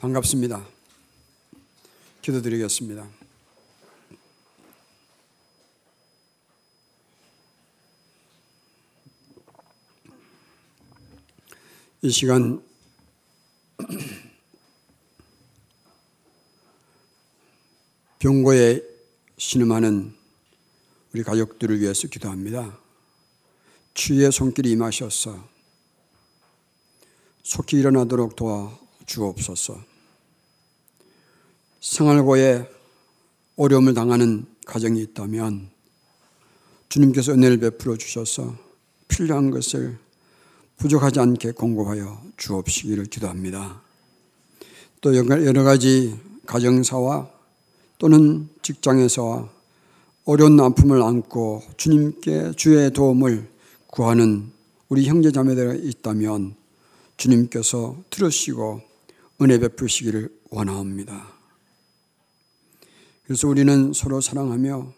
반갑습니다. 기도드리겠습니다. 이 시간 병고에 신음하는 우리 가족들을 위해서 기도합니다. 주의 손길이 임하셔서 속히 일어나도록 도와 주옵소서. 생활고에 어려움을 당하는 가정이 있다면 주님께서 은혜를 베풀어 주셔서 필요한 것을 부족하지 않게 공급하여 주옵시기를 기도합니다. 또 여러 가지 가정사와 또는 직장에서와 어려운 아픔을 안고 주님께 주의 도움을 구하는 우리 형제 자매들이 있다면 주님께서 들으시고 은혜 베푸시기를 원합니다. 그래서 우리는 서로 사랑하며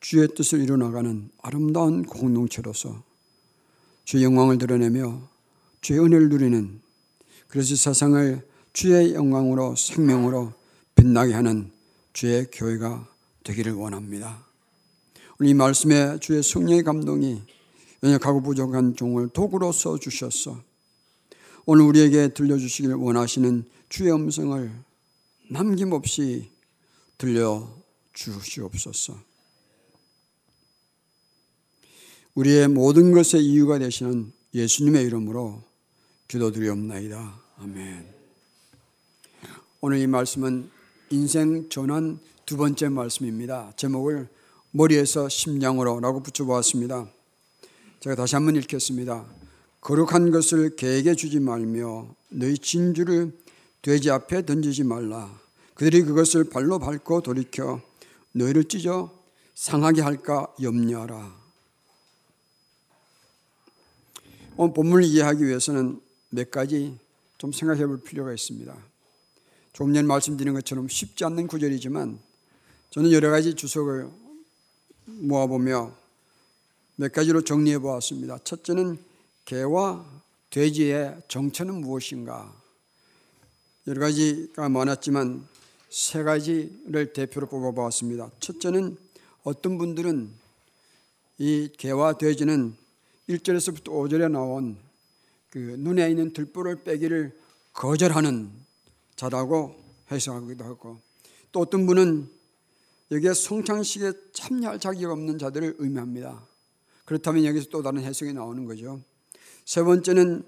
주의 뜻을 이루나가는 아름다운 공동체로서 주의 영광을 드러내며 주의 은혜를 누리는 그래서 세상을 주의 영광으로 생명으로 빛나게 하는 주의 교회가 되기를 원합니다. 우리 말씀에 주의 성령의 감동이 연약하고 부족한 종을 도구로 써 주셨어. 오늘 우리에게 들려주시길 원하시는 주의 음성을 남김없이 들려 주시옵소서. 우리의 모든 것의 이유가 되시는 예수님의 이름으로 기도드리옵나이다. 아멘. 오늘 이 말씀은 인생 전환 두 번째 말씀입니다. 제목을 머리에서 심장으로라고 붙여보았습니다. 제가 다시 한번 읽겠습니다. 거룩한 것을 개에게 주지 말며 너희 진주를 돼지 앞에 던지지 말라. 그들이 그것을 발로 밟고 돌이켜 너희를 찢어 상하게 할까 염려하라. 오늘 본문을 이해하기 위해서는 몇 가지 좀 생각해 볼 필요가 있습니다. 조금 전에 말씀드린 것처럼 쉽지 않는 구절이지만 저는 여러 가지 주석을 모아보며 몇 가지로 정리해 보았습니다. 첫째는 개와 돼지의 정체는 무엇인가? 여러 가지가 많았지만 세 가지를 대표로 뽑아보았습니다. 첫째는 어떤 분들은 이 개와 돼지는 1절에서부터 5절에 나온 그 눈에 있는 들보를 빼기를 거절하는 자라고 해석하기도 하고 또 어떤 분은 여기에 성창식에 참여할 자격이 없는 자들을 의미합니다. 그렇다면 여기서 또 다른 해석이 나오는 거죠. 세 번째는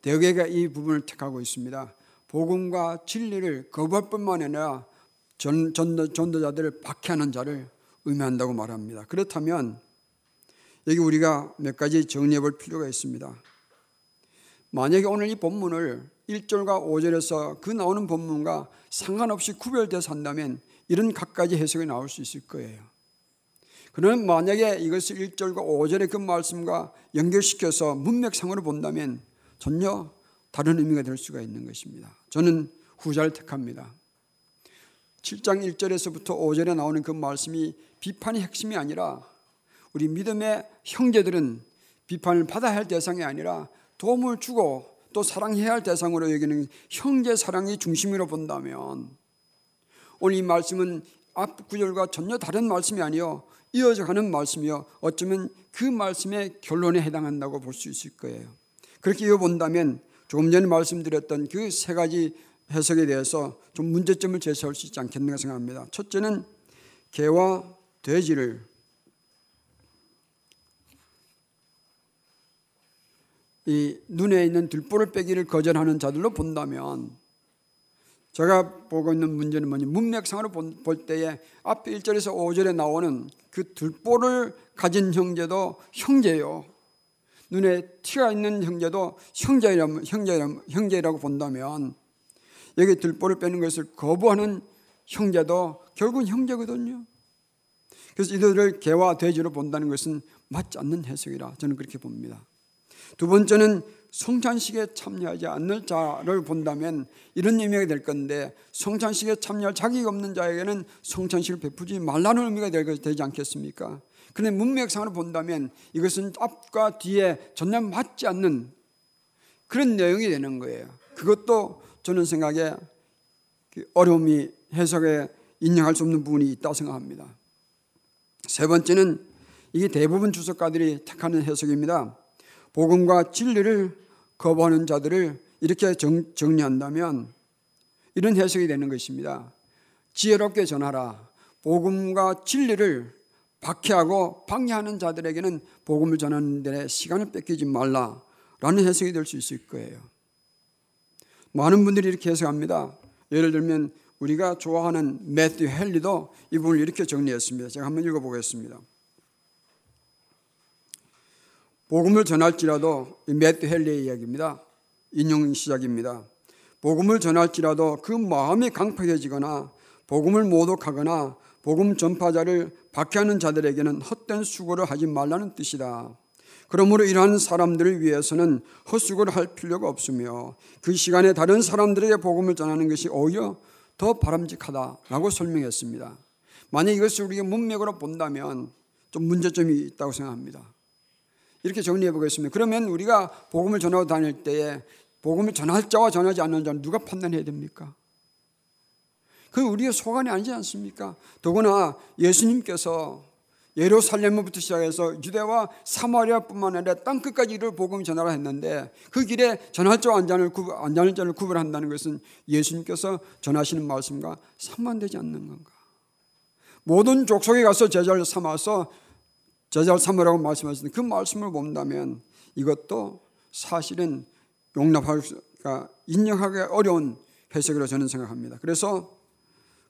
대개가 이 부분을 택하고 있습니다. 복음과 진리를 거부할 뿐만 아니라 전, 전도, 전도자들을 박해하는 자를 의미한다고 말합니다. 그렇다면 여기 우리가 몇 가지 정리해 볼 필요가 있습니다. 만약에 오늘 이 본문을 1절과 5절에서 그 나오는 본문과 상관없이 구별돼서 한다면 이런 각가지 해석이 나올 수 있을 거예요. 그러면 만약에 이것을 1절과 5절의 그 말씀과 연결시켜서 문맥상으로 본다면 전혀 다른 의미가 될 수가 있는 것입니다. 저는 후자를 택합니다. 7장 1절에서부터 5절에 나오는 그 말씀이 비판이 핵심이 아니라 우리 믿음의 형제들은 비판을 받아야 할 대상이 아니라 도움을 주고 또 사랑해야 할 대상으로 여기는 형제 사랑이 중심으로 본다면 오늘 이 말씀은 앞 구절과 전혀 다른 말씀이 아니요 이어져 가는 말씀이요 어쩌면 그 말씀의 결론에 해당한다고 볼 수 있을 거예요. 그렇게 이어 본다면 조금 전에 말씀드렸던 그 세 가지 해석에 대해서 좀 문제점을 제시할 수 있지 않겠는가 생각합니다. 첫째는 개와 돼지를 이 눈에 있는 들보를 빼기를 거절하는 자들로 본다면 제가 보고 있는 문제는 뭐냐 문맥상으로 볼 때에 앞에 1절에서 5절에 나오는 그 들보를 가진 형제도 형제요. 눈에 티가 있는 형제도 형제라고, 형제라고, 형제라고 본다면 여기 들보를 빼는 것을 거부하는 형제도 결국은 형제거든요. 그래서 이들을 개와 돼지로 본다는 것은 맞지 않는 해석이라 저는 그렇게 봅니다. 두 번째는 성찬식에 참여하지 않는 자를 본다면 이런 의미가 될 건데 성찬식에 참여할 자격이 없는 자에게는 성찬식을 베푸지 말라는 의미가 되지 않겠습니까? 그런데 문맥상으로 본다면 이것은 앞과 뒤에 전혀 맞지 않는 그런 내용이 되는 거예요. 그것도 저는 생각에 그 어려움이 해석에 인정할 수 없는 부분이 있다고 생각합니다. 세 번째는 이게 대부분 주석가들이 택하는 해석입니다. 복음과 진리를 거부하는 자들을 이렇게 정, 정리한다면 이런 해석이 되는 것입니다. 지혜롭게 전하라. 복음과 진리를 박해하고 방해하는 자들에게는 복음을 전하는 데 시간을 뺏기지 말라라는 해석이 될 수 있을 거예요. 많은 분들이 이렇게 해석합니다. 예를 들면 우리가 좋아하는 매튜 헨리도 이 부분을 이렇게 정리했습니다. 제가 한번 읽어보겠습니다. 복음을 전할지라도 매튜 헨리의 이야기입니다. 인용 시작입니다. 복음을 전할지라도 그 마음이 강팍해지거나 복음을 모독하거나 복음 전파자를 박해하는 자들에게는 헛된 수고를 하지 말라는 뜻이다. 그러므로 이러한 사람들을 위해서는 헛수고를 할 필요가 없으며 그 시간에 다른 사람들에게 복음을 전하는 것이 오히려 더 바람직하다라고 설명했습니다. 만약 이것을 우리가 문맥으로 본다면 좀 문제점이 있다고 생각합니다. 이렇게 정리해 보겠습니다. 그러면 우리가 복음을 전하고 다닐 때에 복음을 전할 자와 전하지 않는 자는 누가 판단해야 됩니까? 그 우리의 소관이 아니지 않습니까? 더구나 예수님께서 예루살렘부터 시작해서 유대와 사마리아뿐만 아니라 땅 끝까지 이를 복음 전하라 했는데 그 길에 전할 자와 안 전할, 안 전할 자를 구별한다는 것은 예수님께서 전하시는 말씀과 상반되지 않는 건가? 모든 족속에 가서 제자를 삼아서 제자를 삼으라고 말씀하셨는데 그 말씀을 본다면 이것도 사실은 용납할 수가 인정하기 어려운 해석이라고 저는 생각합니다. 그래서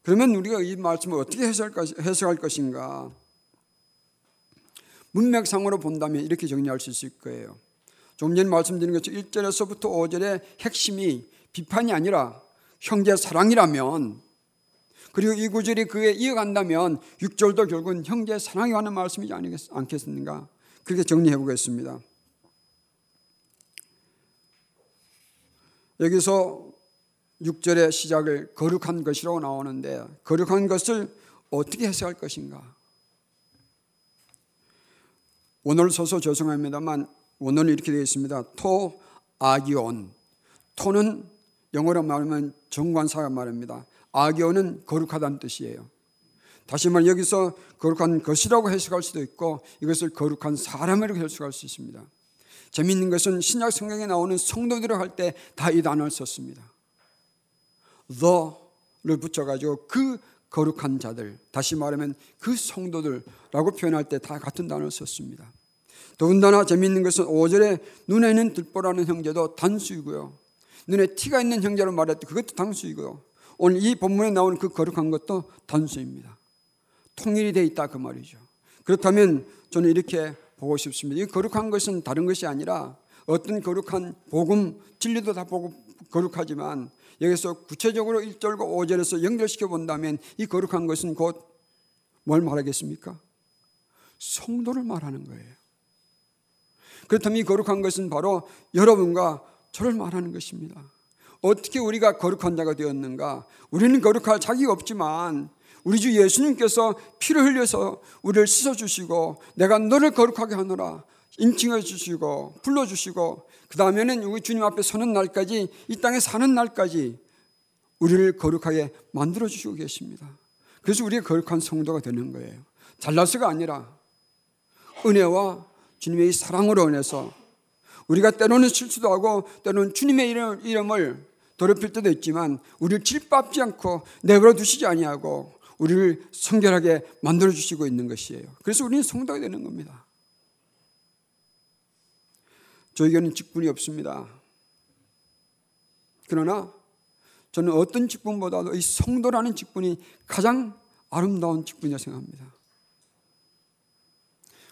그러면 우리가 이 말씀을 어떻게 해석할 것인가? 문맥상으로 본다면 이렇게 정리할 수 있을 거예요. 좀 전에 말씀드린 것처럼 1절에서부터 5절의 핵심이 비판이 아니라 형제 사랑이라면 그리고 이 구절이 그에 이어간다면 6절도 결국은 형제 사랑이 하는 말씀이지 않겠습니까? 그렇게 정리해 보겠습니다. 여기서 6절의 시작을 거룩한 것이라고 나오는데 거룩한 것을 어떻게 해석할 것인가? 원어를 써서 죄송합니다만 원어는 이렇게 되어 있습니다. 토 아기온. 토는 영어로 말하면 정관사가 말합니다. 아기온은 거룩하다는 뜻이에요. 다시 말해 여기서 거룩한 것이라고 해석할 수도 있고 이것을 거룩한 사람이라고 해석할 수 있습니다. 재미있는 것은 신약 성경에 나오는 성도들을 할 때 다 이 단어를 썼습니다. the를 붙여가지고 그 거룩한 자들, 다시 말하면 그 성도들라고 표현할 때 다 같은 단어를 썼습니다. 더군다나 재미있는 것은 5절에 눈에는 들보라는 형제도 단수이고요. 눈에 티가 있는 형제로 말했던 그것도 단수이고요. 오늘 이 본문에 나오는 그 거룩한 것도 단수입니다. 통일이 되어 있다 그 말이죠. 그렇다면 저는 이렇게 보고 싶습니다. 이 거룩한 것은 다른 것이 아니라 어떤 거룩한 복음, 진리도 다 보고 거룩하지만 여기서 구체적으로 1절과 5절에서 연결시켜 본다면 이 거룩한 것은 곧 뭘 말하겠습니까? 성도를 말하는 거예요. 그렇다면 이 거룩한 것은 바로 여러분과 저를 말하는 것입니다. 어떻게 우리가 거룩한 자가 되었는가? 우리는 거룩할 자격이 없지만 우리 주 예수님께서 피를 흘려서 우리를 씻어주시고 내가 너를 거룩하게 하노라 인칭해 주시고 불러주시고 그 다음에는 우리 주님 앞에 서는 날까지 이 땅에 사는 날까지 우리를 거룩하게 만들어 주시고 계십니다. 그래서 우리가 거룩한 성도가 되는 거예요. 잘나서가 아니라 은혜와 주님의 사랑으로 인해서 우리가 때로는 실수도 하고 때로는 주님의 이름, 을 더럽힐 때도 있지만 우리를 질밥지 않고 내버려 두시지 아니하고 우리를 성결하게 만들어 주시고 있는 것이에요. 그래서 우리는 성도가 되는 겁니다. 저에게는 직분이 없습니다. 그러나 저는 어떤 직분보다도 이 성도라는 직분이 가장 아름다운 직분이라고 생각합니다.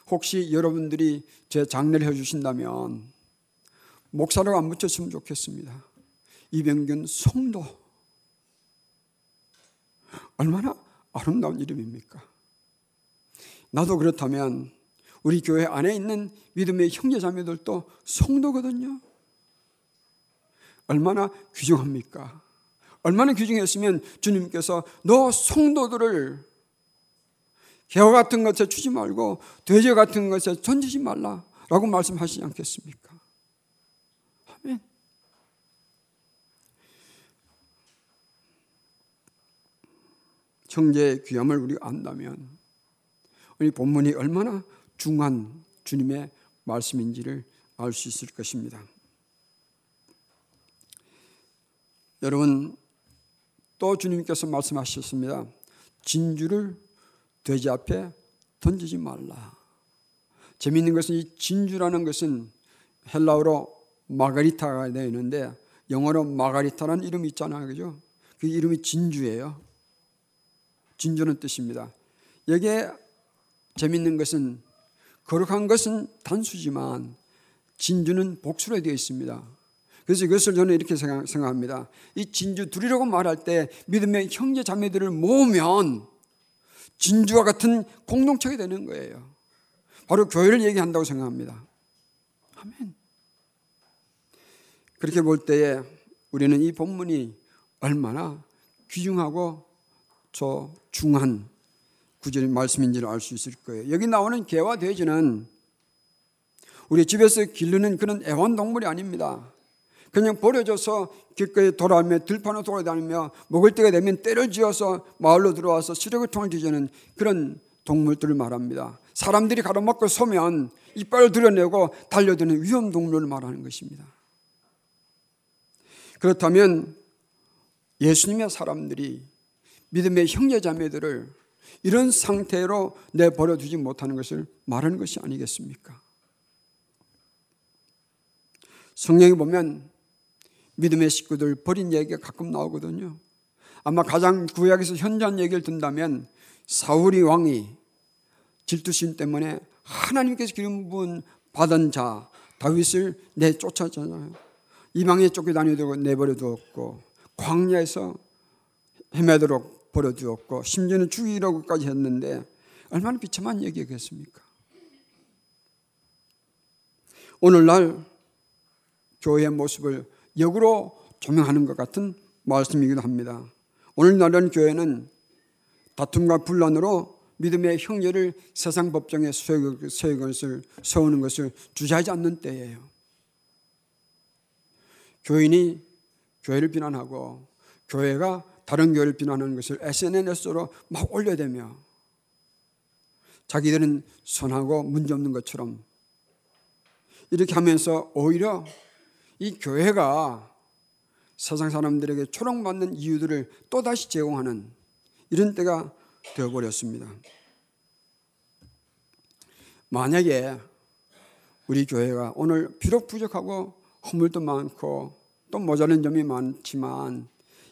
혹시 여러분들이 제 장례를 해주신다면 목사라고 안 붙였으면 좋겠습니다. 이병균 성도. 얼마나 아름다운 이름입니까? 나도 그렇다면 우리 교회 안에 있는 믿음의 형제자매들도 성도거든요. 얼마나 귀중합니까? 얼마나 귀중했으면 주님께서 너 성도들을 개와 같은 것에 주지 말고 돼지 같은 것에 던지지 말라라고 말씀하시지 않겠습니까? 형제의 귀함을 우리가 안다면 우리 본문이 얼마나 중한 주님의 말씀인지를 알 수 있을 것입니다. 여러분 또 주님께서 말씀하셨습니다. 진주를 돼지 앞에 던지지 말라. 재미있는 것은 이 진주라는 것은 헬라어로 마가리타가 되어 있는데 영어로 마가리타라는 이름이 있잖아요. 그죠? 그 이름이 진주예요. 진주는 뜻입니다. 여기에 재밌는 것은 거룩한 것은 단수지만 진주는 복수로 되어 있습니다. 그래서 이것을 저는 이렇게 생각 합니다. 이 진주 둘이라고 말할 때 믿음의 형제 자매들을 모으면 진주와 같은 공동체가 되는 거예요. 바로 교회를 얘기한다고 생각합니다. 아멘. 그렇게 볼 때에 우리는 이 본문이 얼마나 귀중하고 저 중한 구절의 말씀인지를 알 수 있을 거예요. 여기 나오는 개와 돼지는 우리 집에서 기르는 그런 애완동물이 아닙니다. 그냥 버려져서 길거리 돌아다니며 들판을 돌아다니며 먹을 때가 되면 때를 지어서 마을로 들어와서 시래기통을 뒤지는 그런 동물들을 말합니다. 사람들이 가로막고 서면 이빨을 드러내고 달려드는 위험 동물을 말하는 것입니다. 그렇다면 예수님의 사람들이 믿음의 형제 자매들을 이런 상태로 내버려 두지 못하는 것을 말하는 것이 아니겠습니까? 성경에 보면 믿음의 식구들 버린 얘기가 가끔 나오거든요. 아마 가장 구약에서 현장 얘기를 든다면 사울이 왕이 질투심 때문에 하나님께서 기름 부은 받은 자 다윗을 내쫓았잖아요. 이방에 쫓겨다니도록 내버려 두었고 광야에서 헤매도록 버려두었고 심지어는 죽이라고까지 했는데 얼마나 비참한 얘기겠습니까? 오늘날 교회의 모습을 역으로 조명하는 것 같은 말씀이기도 합니다. 오늘날은 교회는 다툼과 분란으로 믿음의 형제를 세상 법정에 세우는 것을 주저하지 않는 때예요. 교인이 교회를 비난하고 교회가 다른 교회를 비난하는 것을 SNS로 막 올려대며 자기들은 선하고 문제없는 것처럼 이렇게 하면서 오히려 이 교회가 세상 사람들에게 초롱받는 이유들을 또다시 제공하는 이런 때가 되어버렸습니다. 만약에 우리 교회가 오늘 비록 부족하고 허물도 많고 또 모자란 점이 많지만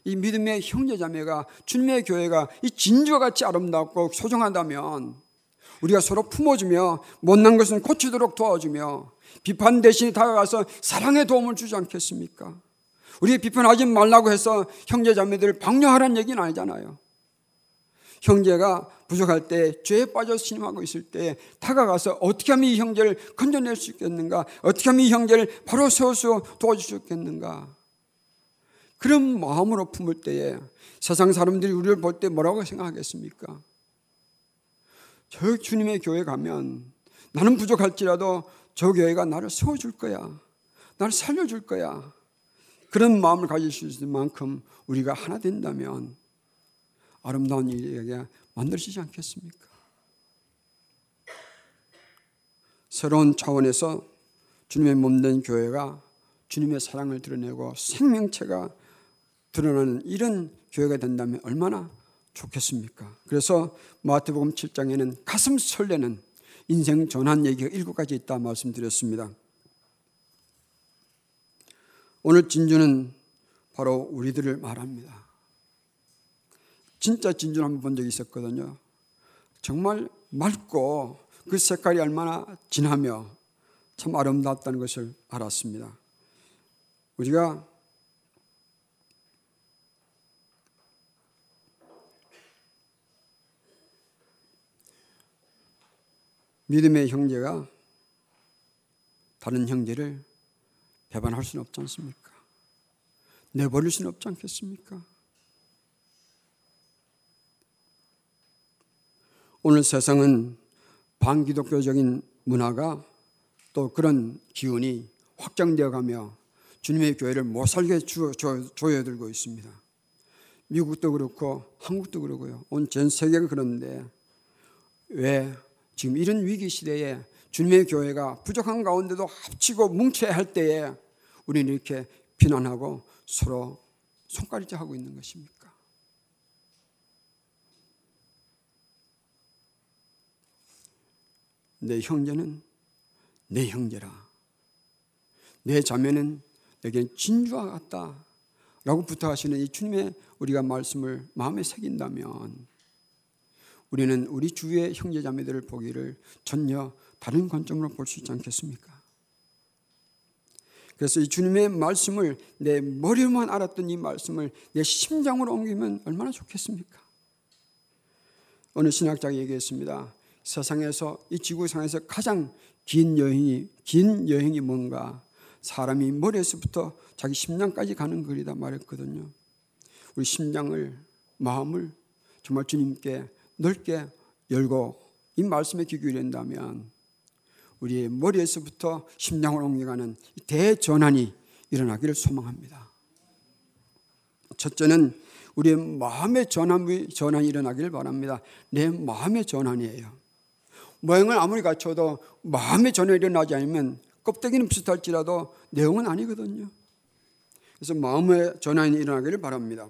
이 믿음의 형제자매가 주님의 교회가 이 진주와 같이 아름답고 소중하다면 우리가 서로 품어주며 못난 것은 고치도록 도와주며 비판 대신에 다가가서 사랑의 도움을 주지 않겠습니까? 우리 비판하지 말라고 해서 형제자매들을 방뇨하라는 얘기는 아니잖아요. 형제가 부족할 때 죄에 빠져 신임하고 있을 때 다가가서 어떻게 하면 이 형제를 건져낼 수 있겠는가? 어떻게 하면 이 형제를 바로 세워서 도와줄 수 있겠는가? 그런 마음으로 품을 때에 세상 사람들이 우리를 볼 때 뭐라고 생각하겠습니까? 저 주님의 교회 가면 나는 부족할지라도 저 교회가 나를 세워줄 거야. 나를 살려줄 거야. 그런 마음을 가질 수 있을 만큼 우리가 하나 된다면 아름다운 일에게 만들어지지 않겠습니까? 새로운 차원에서 주님의 몸된 교회가 주님의 사랑을 드러내고 생명체가 드러나는 이런 교회가 된다면 얼마나 좋겠습니까? 그래서 마태복음 7장에는 가슴 설레는 인생 전환 얘기가 일곱 가지 있다 말씀드렸습니다. 오늘 진주는 바로 우리들을 말합니다. 진짜 진주를 한번 본 적이 있었거든요. 정말 맑고 그 색깔이 얼마나 진하며 참 아름답다는 것을 알았습니다. 우리가 믿음의 형제가 다른 형제를 배반할 수는 없지 않습니까? 내버릴 수는 없지 않겠습니까? 오늘 세상은 반기독교적인 문화가 또 그런 기운이 확장되어 가며 주님의 교회를 못 살게 조여들고 있습니다. 미국도 그렇고 한국도 그러고요. 온 전 세계가 그런데 왜 지금 이런 위기 시대에 주님의 교회가 부족한 가운데도 합치고 뭉쳐야 할 때에 우리는 이렇게 비난하고 서로 손가락질 하고 있는 것입니까? 내 형제는 내 형제라. 내 자매는 내게 진주와 같다. 라고 부탁하시는 이 주님의 우리가 말씀을 마음에 새긴다면 우리는 우리 주위의 형제 자매들을 보기를 전혀 다른 관점으로 볼 수 있지 않겠습니까? 그래서 이 주님의 말씀을 내 머리로만 알았던 이 말씀을 내 심장으로 옮기면 얼마나 좋겠습니까? 어느 신학자가 얘기했습니다. 세상에서 이 지구상에서 가장 긴 여행이 긴 여행이 뭔가 사람이 머리에서부터 자기 심장까지 가는 거리다 말했거든요. 우리 심장을 마음을 정말 주님께 넓게 열고 이 말씀에 귀 기울인다면 우리의 머리에서부터 심장을 옮겨가는 대전환이 일어나기를 소망합니다. 첫째는 우리의 마음의 전환이, 전환이 일어나기를 바랍니다. 내 마음의 전환이에요. 모양을 아무리 갖춰도 마음의 전환이 일어나지 않으면 껍데기는 비슷할지라도 내용은 아니거든요. 그래서 마음의 전환이 일어나기를 바랍니다.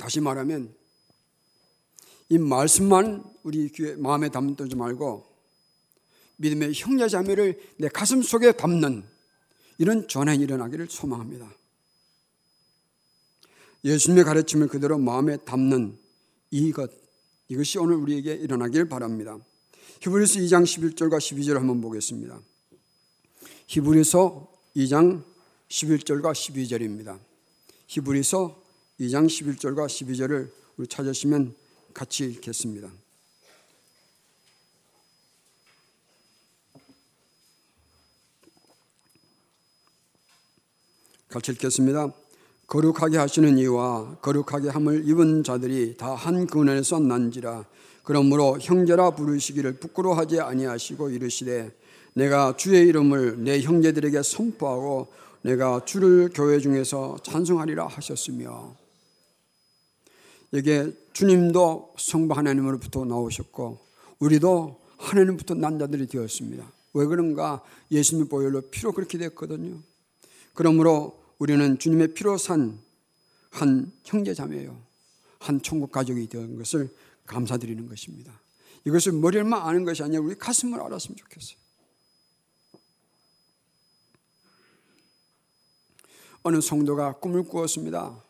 다시 말하면 이 말씀만 우리 귀에 마음에 담지 말고 믿음의 형제 자매를 내 가슴 속에 담는 이런 전환이 일어나기를 소망합니다. 예수님의 가르침을 그대로 마음에 담는 이것 이것이 오늘 우리에게 일어나길 바랍니다. 히브리서 2장 11절과 12절 한번 보겠습니다. 히브리서 2장 11절과 12절입니다. 히브리서 2장 11절과 12절을 우리 찾으시면 같이 읽겠습니다. 같이 읽겠습니다. 거룩하게 하시는 이와 거룩하게 함을 입은 자들이 다 한 근원에서 난지라 그러므로 형제라 부르시기를 부끄러워하지 아니하시고 이르시되 내가 주의 이름을 내 형제들에게 선포하고 내가 주를 교회 중에서 찬송하리라 하셨으며 이게 주님도 성부 하나님으로부터 나오셨고 우리도 하나님부터 난 자들이 되었습니다. 왜 그런가? 예수님 보혈로 피로 그렇게 됐거든요. 그러므로 우리는 주님의 피로 산 한 형제 자매요. 한 천국 가족이 된 것을 감사드리는 것입니다. 이것을 머리만 아는 것이 아니라 우리 가슴을 알았으면 좋겠어요. 어느 성도가 꿈을 꾸었습니다.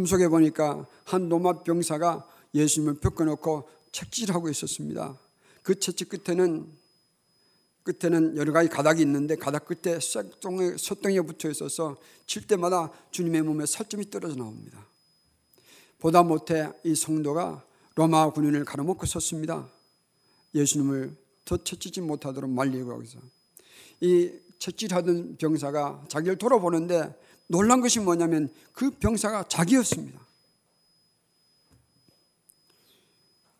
꿈속에 보니까 한 노마 병사가 예수님을 벽어놓고 책질하고 있었습니다. 그 채찍 끝에는 끝에는 여러 가지 가닥이 있는데 가닥 끝에 쇠똥에 솥덩이가 붙어 있어서 칠 때마다 주님의 몸에 살점이 떨어져 나옵니다. 보다 못해 이 성도가 로마 군인을 가로먹고 섰습니다. 예수님을 더 채찍지 못하도록 말리고 하서 이 채찍하던 병사가 자기를 돌아보는데 놀란 것이 뭐냐면 그 병사가 자기였습니다.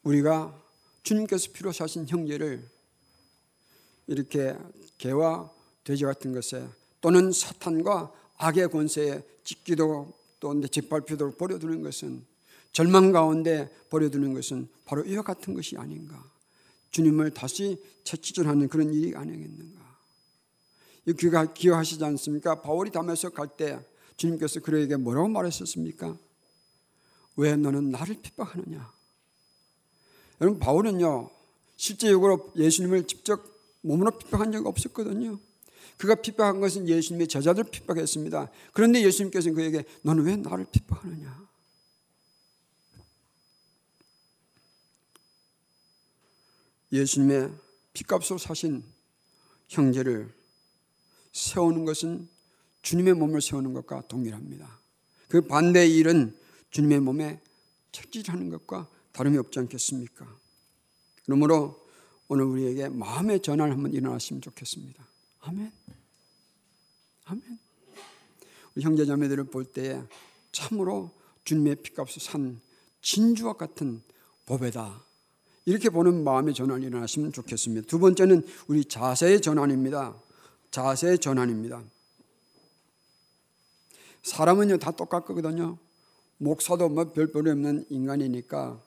우리가 주님께서 사신 형제를 이렇게 개와 돼지 같은 것에 또는 사탄과 악의 권세에 찢기도 또 짓밟히도록 버려두는 것은 절망 가운데 버려두는 것은 바로 이와 같은 것이 아닌가. 주님을 다시 채찍질하는 그런 일이 아니겠는가. 이 귀가 기억하시지 않습니까? 바울이 담에서 갈 때 주님께서 그에게 뭐라고 말했었습니까? 왜 너는 나를 핍박하느냐? 여러분 바울은요 실제적으로 예수님을 직접 몸으로 핍박한 적 없었거든요. 그가 핍박한 것은 예수님의 제자들 핍박했습니다. 그런데 예수님께서는 그에게 너는 왜 나를 핍박하느냐? 예수님의 피값으로 사신 형제를 세우는 것은 주님의 몸을 세우는 것과 동일합니다. 그 반대의 일은 주님의 몸에 책질하는 것과 다름이 없지 않겠습니까? 그러므로 오늘 우리에게 마음의 전환을 한번 일어났으면 좋겠습니다. 아멘. 아멘. 우리 형제 자매들을 볼 때에 참으로 주님의 피값을 산 진주와 같은 보배다. 이렇게 보는 마음의 전환이 일어났으면 좋겠습니다. 두 번째는 우리 자세의 전환입니다. 자세의 전환입니다. 사람은요 다 똑같거든요. 목사도 뭐 별볼이 없는 인간이니까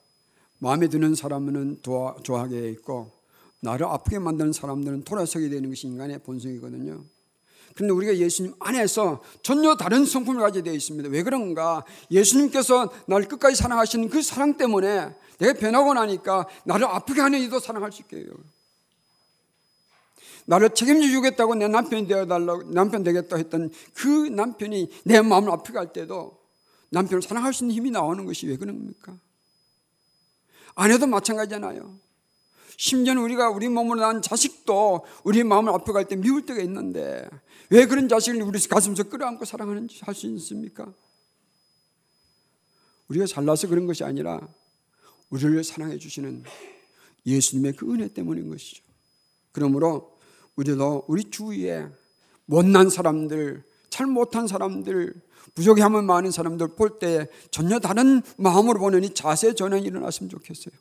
마음에 드는 사람은 좋아하게 있고 나를 아프게 만드는 사람들은 돌아서게 되는 것이 인간의 본성이거든요. 그런데 우리가 예수님 안에서 전혀 다른 성품을 가지게 되어 있습니다. 왜 그런가? 예수님께서 나를 끝까지 사랑하시는 그 사랑 때문에 내가 변하고 나니까 나를 아프게 하는 이도 사랑할 수 있게 해요. 나를 책임져 주겠다고 내 남편이 되어달라고, 남편 되겠다 했던 그 남편이 내 마음을 아프게 할 때도 남편을 사랑할 수 있는 힘이 나오는 것이 왜 그런 겁니까? 아내도 마찬가지잖아요. 심지어는 우리가 우리 몸으로 난 자식도 우리 마음을 아프게 할 때 미울 때가 있는데 왜 그런 자식을 우리 가슴에서 끌어안고 사랑하는지 할 수 있습니까? 우리가 잘나서 그런 것이 아니라 우리를 사랑해 주시는 예수님의 그 은혜 때문인 것이죠. 그러므로 우리도 우리 주위에 못난 사람들, 잘 못한 사람들, 부족함은 많은 사람들 볼 때 전혀 다른 마음으로 보는 이 자세 전환이 일어났으면 좋겠어요.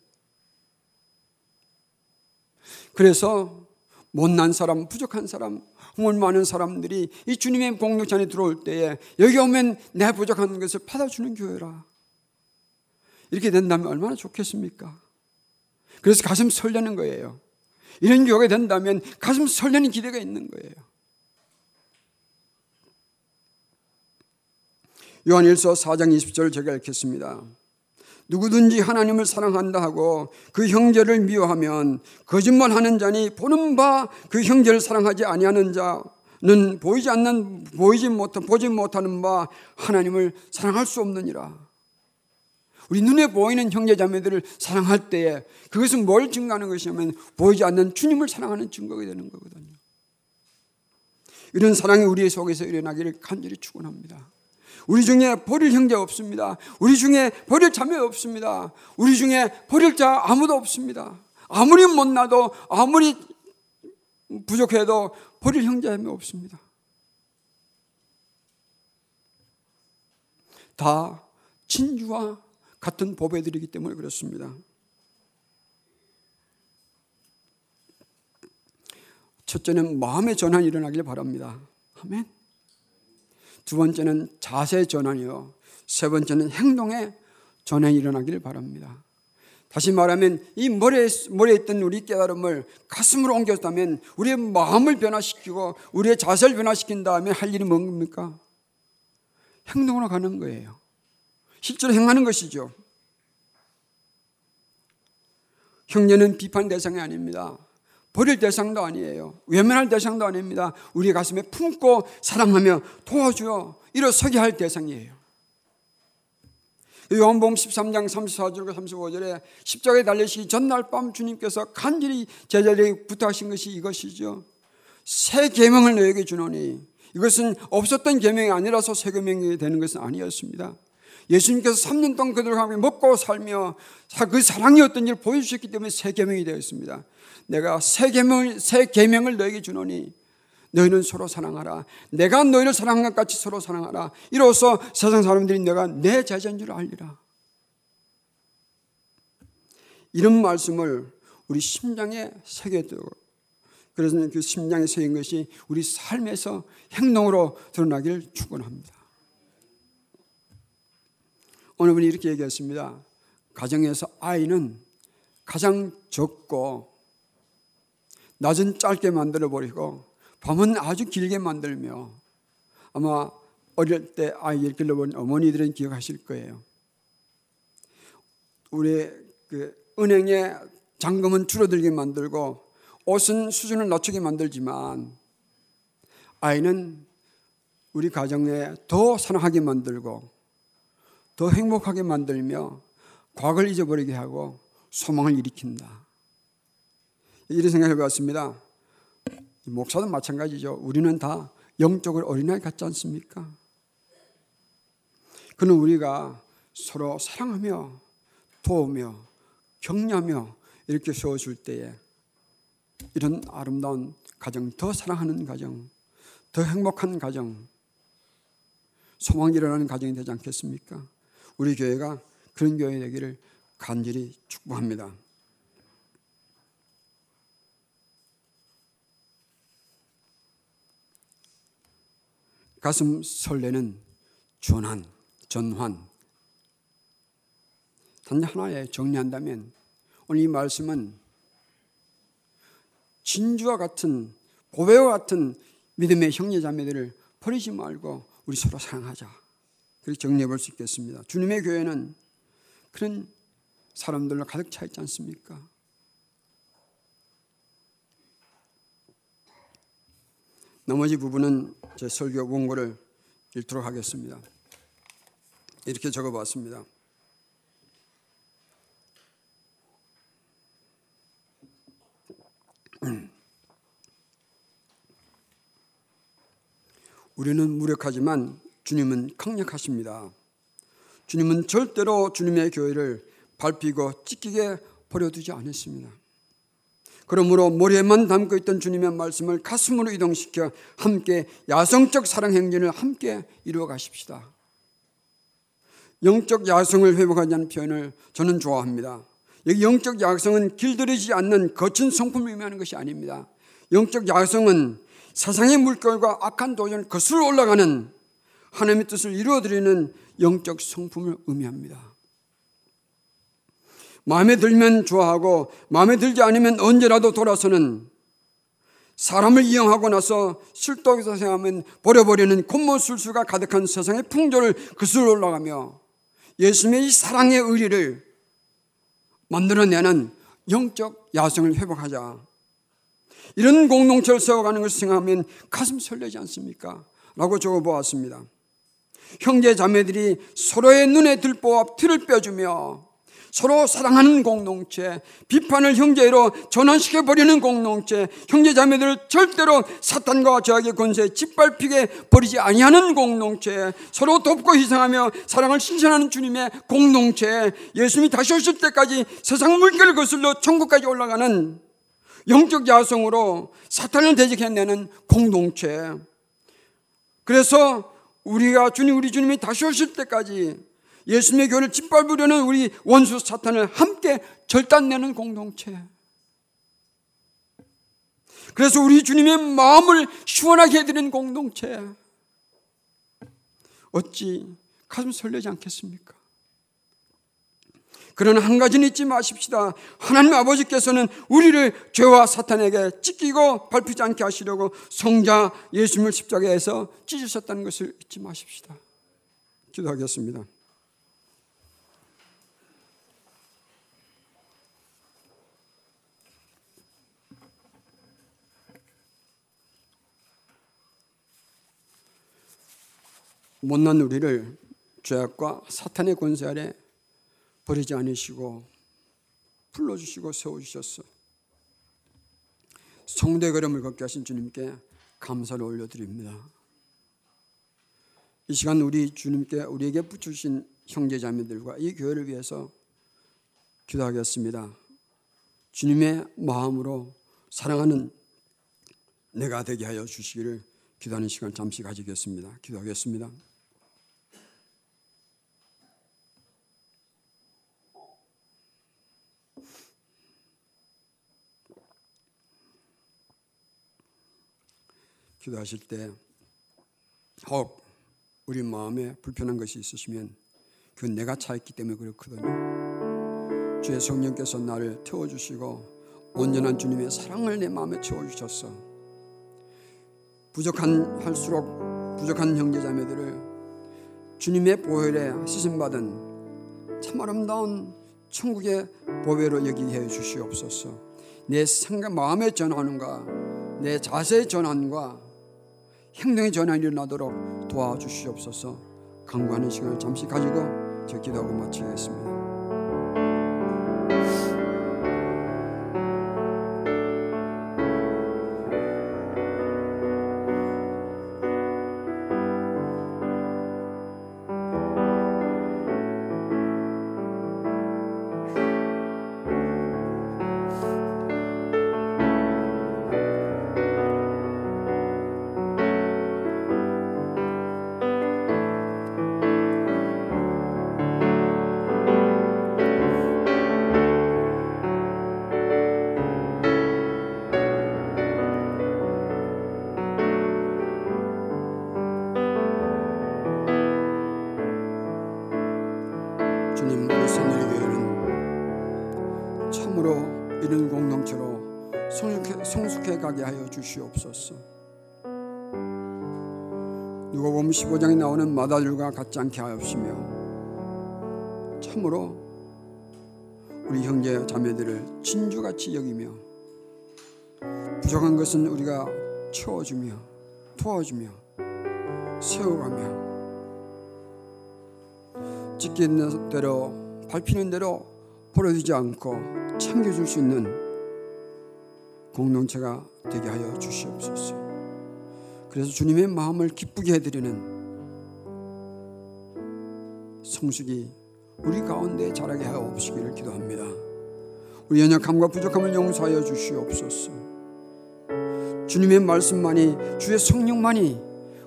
그래서 못난 사람, 부족한 사람, 흥얼 많은 사람들이 이 주님의 공동체 안에 들어올 때에 여기 오면 내 부족한 것을 받아주는 교회라. 이렇게 된다면 얼마나 좋겠습니까? 그래서 가슴 설레는 거예요. 이런 교회가 된다면 가슴 설레는 기대가 있는 거예요. 요한 1서 4장 20절 제가 읽겠습니다. 누구든지 하나님을 사랑한다 하고 그 형제를 미워하면 거짓말하는 자니 보는 바 그 형제를 사랑하지 아니하는 자는 보이지 않는 보이지 못한 보지 못하는 바 하나님을 사랑할 수 없느니라. 우리 눈에 보이는 형제 자매들을 사랑할 때에 그것은 뭘 증거하는 것이냐면 보이지 않는 주님을 사랑하는 증거가 되는 거거든요. 이런 사랑이 우리 속에서 일어나기를 간절히 축원합니다. 우리 중에 버릴 형제 없습니다. 우리 중에 버릴 자매 없습니다. 우리 중에 버릴 자 아무도 없습니다. 아무리 못나도 아무리 부족해도 버릴 형제 자매 없습니다. 다 진주와 같은 보배들이기 때문에 그렇습니다. 첫째는 마음의 전환이 일어나길 바랍니다. 아멘. 두 번째는 자세 전환이요. 세 번째는 행동의 전환이 일어나기를 바랍니다. 다시 말하면 이 머리에, 머리에 있던 우리 깨달음을 가슴으로 옮겼다면 우리의 마음을 변화시키고 우리의 자세를 변화시킨 다음에 할 일이 뭡니까? 행동으로 가는 거예요. 실제로 행하는 것이죠. 형제는 비판 대상이 아닙니다. 버릴 대상도 아니에요. 외면할 대상도 아닙니다. 우리 가슴에 품고 사랑하며 도와주어 일어서게 할 대상이에요. 요한복음 13장 34절과 35절에 십자가에 달리시기 전날 밤 주님께서 간절히 제자들에게 부탁하신 것이 이것이죠. 새 계명을 너에게 주노니 이것은 없었던 계명이 아니라서 새 계명이 되는 것은 아니었습니다. 예수님께서 3년 동안 그들과 함께 먹고 살며 그 사랑이 어떤지를 보여주셨기 때문에 새 계명이 되었습니다. 내가 새 계명을 새 계명을 너에게 주노니 너희는 서로 사랑하라. 내가 너희를 사랑한 것 같이 서로 사랑하라. 이로써 세상 사람들이 내가 내 제자인 줄 알리라. 이런 말씀을 우리 심장에 새겨두고 그래서 그 심장에 새긴 것이 우리 삶에서 행동으로 드러나기를 축원합니다. 오늘 분이 이렇게 얘기했습니다. 가정에서 아이는 가장 적고 낮은 짧게 만들어 버리고 밤은 아주 길게 만들며 아마 어릴 때 아이를 길러본 어머니들은 기억하실 거예요. 우리 그 은행에 잔금은 줄어들게 만들고 옷은 수준을 낮추게 만들지만 아이는 우리 가정에 더 사랑하게 만들고 더 행복하게 만들며 과거를 잊어버리게 하고 소망을 일으킨다. 이런 생각해 봤습니다. 목사도 마찬가지죠. 우리는 다 영적으로 어린아이 같지 않습니까? 그는 우리가 서로 사랑하며 도우며 격려하며 이렇게 세워줄 때에 이런 아름다운 가정, 더 사랑하는 가정, 더 행복한 가정, 소망이 일어나는 가정이 되지 않겠습니까? 우리 교회가 그런 교회 되기를 간절히 축복합니다. 가슴 설레는 전환, 전환. 단 하나에 정리한다면 오늘 이 말씀은 진주와 같은 고배와 같은 믿음의 형제자매들을 버리지 말고 우리 서로 사랑하자. 그렇게 정리해 볼 수 있겠습니다. 주님의 교회는 그런 사람들로 가득 차 있지 않습니까? 나머지 부분은 제 설교 원고를 읽도록 하겠습니다. 이렇게 적어봤습니다. 우리는 무력하지만 주님은 강력하십니다. 주님은 절대로 주님의 교회를 밟히고 찢기게 버려두지 않았습니다. 그러므로 머리에만 담고 있던 주님의 말씀을 가슴으로 이동시켜 함께 야성적 사랑 행진을 함께 이루어 가십시다. 영적 야성을 회복하자는 표현을 저는 좋아합니다. 여기 영적 야성은 길들이지 않는 거친 성품을 의미하는 것이 아닙니다. 영적 야성은 세상의 물결과 악한 도전을 거슬러 올라가는 하나님의 뜻을 이루어드리는 영적 성품을 의미합니다. 마음에 들면 좋아하고 마음에 들지 않으면 언제라도 돌아서는 사람을 이용하고 나서 실독에서 생각하면 버려버리는 곤모술수가 가득한 세상의 풍조를 거슬러 올라가며 예수님의 이 사랑의 의리를 만들어내는 영적 야성을 회복하자. 이런 공동체를 세워가는 것을 생각하면 가슴 설레지 않습니까? 라고 적어보았습니다. 형제 자매들이 서로의 눈에 들보아 틀을 빼주며 서로 사랑하는 공동체, 비판을 형제로 전환시켜 버리는 공동체, 형제 자매들을 절대로 사탄과 저악의 권세에 짓밟히게 버리지 아니하는 공동체, 서로 돕고 희생하며 사랑을 신선하는 주님의 공동체, 예수님이 다시 오실 때까지 세상 물결을 거슬러 천국까지 올라가는 영적 야성으로 사탄을 대적해내는 공동체. 그래서 우리가 주님, 우리 주님이 다시 오실 때까지 예수님의 교회를 짓밟으려는 우리 원수 사탄을 함께 절단내는 공동체. 그래서 우리 주님의 마음을 시원하게 해드리는 공동체. 어찌 가슴 설레지 않겠습니까? 그러나 한 가지는 잊지 마십시다. 하나님 아버지께서는 우리를 죄와 사탄에게 찢기고 밟히지 않게 하시려고 성자 예수님을 십자가에서 찢으셨다는 것을 잊지 마십시다. 기도하겠습니다. 못난 우리를 죄악과 사탄의 권세 아래 버리지 않으시고 불러주시고 세워주셨어. 성대 걸음을 걷게 하신 주님께 감사를 올려드립니다. 이 시간 우리 주님께 우리에게 붙주신 형제자매들과 이 교회를 위해서 기도하겠습니다. 주님의 마음으로 사랑하는 내가 되게 하여 주시기를 기도하는 시간 잠시 가지겠습니다. 기도하겠습니다. 기도하실 때 혹 우리 마음에 불편한 것이 있으시면 그건 내가 차있기 때문에 그렇거든요. 주의 성령께서 나를 태워주시고 온전한 주님의 사랑을 내 마음에 채워주셨어. 부족한 할수록 부족한 형제자매들을 주님의 보혈에 시신받은 참 아름다운 천국의 보배로 여기게 해 주시옵소서. 내 생각 마음의 전환과 내 자세의 전환과 행동의 전환이 일어나도록 도와주시옵소서 강구하는 시간을 잠시 가지고 저 기도하고 마치겠습니다. 성숙해, 성숙해 가게 하여 주시옵소서. 누가복음 15장에 나오는 마다들과 같지 않게 하옵시며 참으로 우리 형제 자매들을 진주같이 여기며 부족한 것은 우리가 채워주며 도와주며 세워가며 찍히는 대로 밟히는 대로 버려지지 않고 챙겨줄 수 있는 공동체가 되게 하여 주시옵소서. 그래서 주님의 마음을 기쁘게 해드리는 성숙이 우리 가운데 자라게 하옵시기를 기도합니다. 우리 연약함과 부족함을 용서하여 주시옵소서. 주님의 말씀만이 주의 성령만이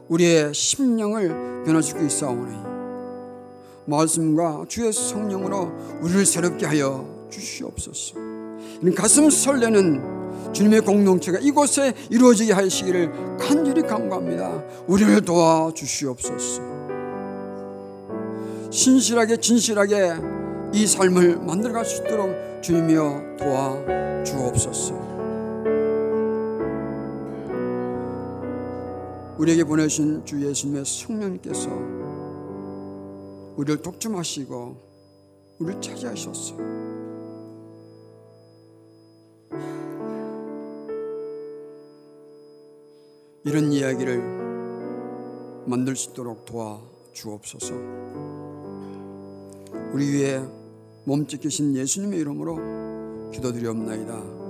우리의 심령을 변화시키고 있사오니 말씀과 주의 성령으로 우리를 새롭게 하여 주시옵소서. 가슴 설레는 주님의 공동체가 이곳에 이루어지게 하시기를 간절히 간구합니다. 우리를 도와 주시옵소서. 신실하게 진실하게 이 삶을 만들어갈 수 있도록 주님이여 도와 주옵소서. 우리에게 보내신 주 예수님의 성령님께서 우리를 독점하시고 우리를 차지하셨어. 이런 이야기를 만들 수 있도록 도와 주옵소서. 우리 위에 몸짓 계신 예수님의 이름으로 기도드리옵나이다.